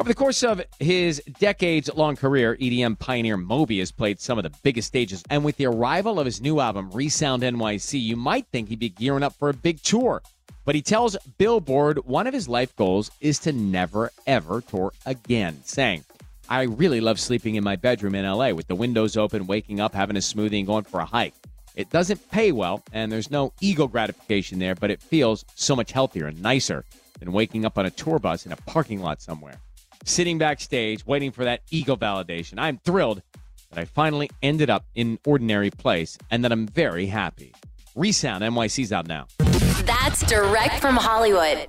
Over the course of his decades long career, EDM pioneer Moby has played some of the biggest stages. And with the arrival of his new album, Resound NYC, you might think he'd be gearing up for a big tour. But he tells Billboard one of his life goals is to never, ever tour again, saying, I really love sleeping in my bedroom in LA with the windows open, waking up, having a smoothie, and going for a hike. It doesn't pay well, and there's no ego gratification there, but it feels so much healthier and nicer than waking up on a tour bus in a parking lot somewhere sitting backstage waiting for that ego validation. I'm thrilled that I finally ended up in an ordinary place and that I'm very happy. Resound NYC's out now. That's direct from Hollywood.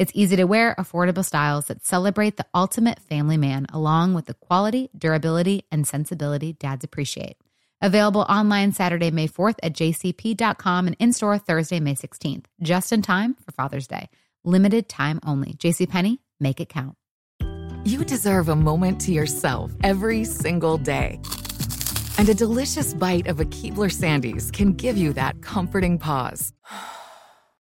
It's easy to wear, affordable styles that celebrate the ultimate family man, along with the quality, durability, and sensibility dads appreciate. Available online Saturday, May 4th at jcp.com and in store Thursday, May 16th, just in time for Father's Day. Limited time only. JCPenney, make it count. You deserve a moment to yourself every single day. And a delicious bite of a Keebler Sandies can give you that comforting pause.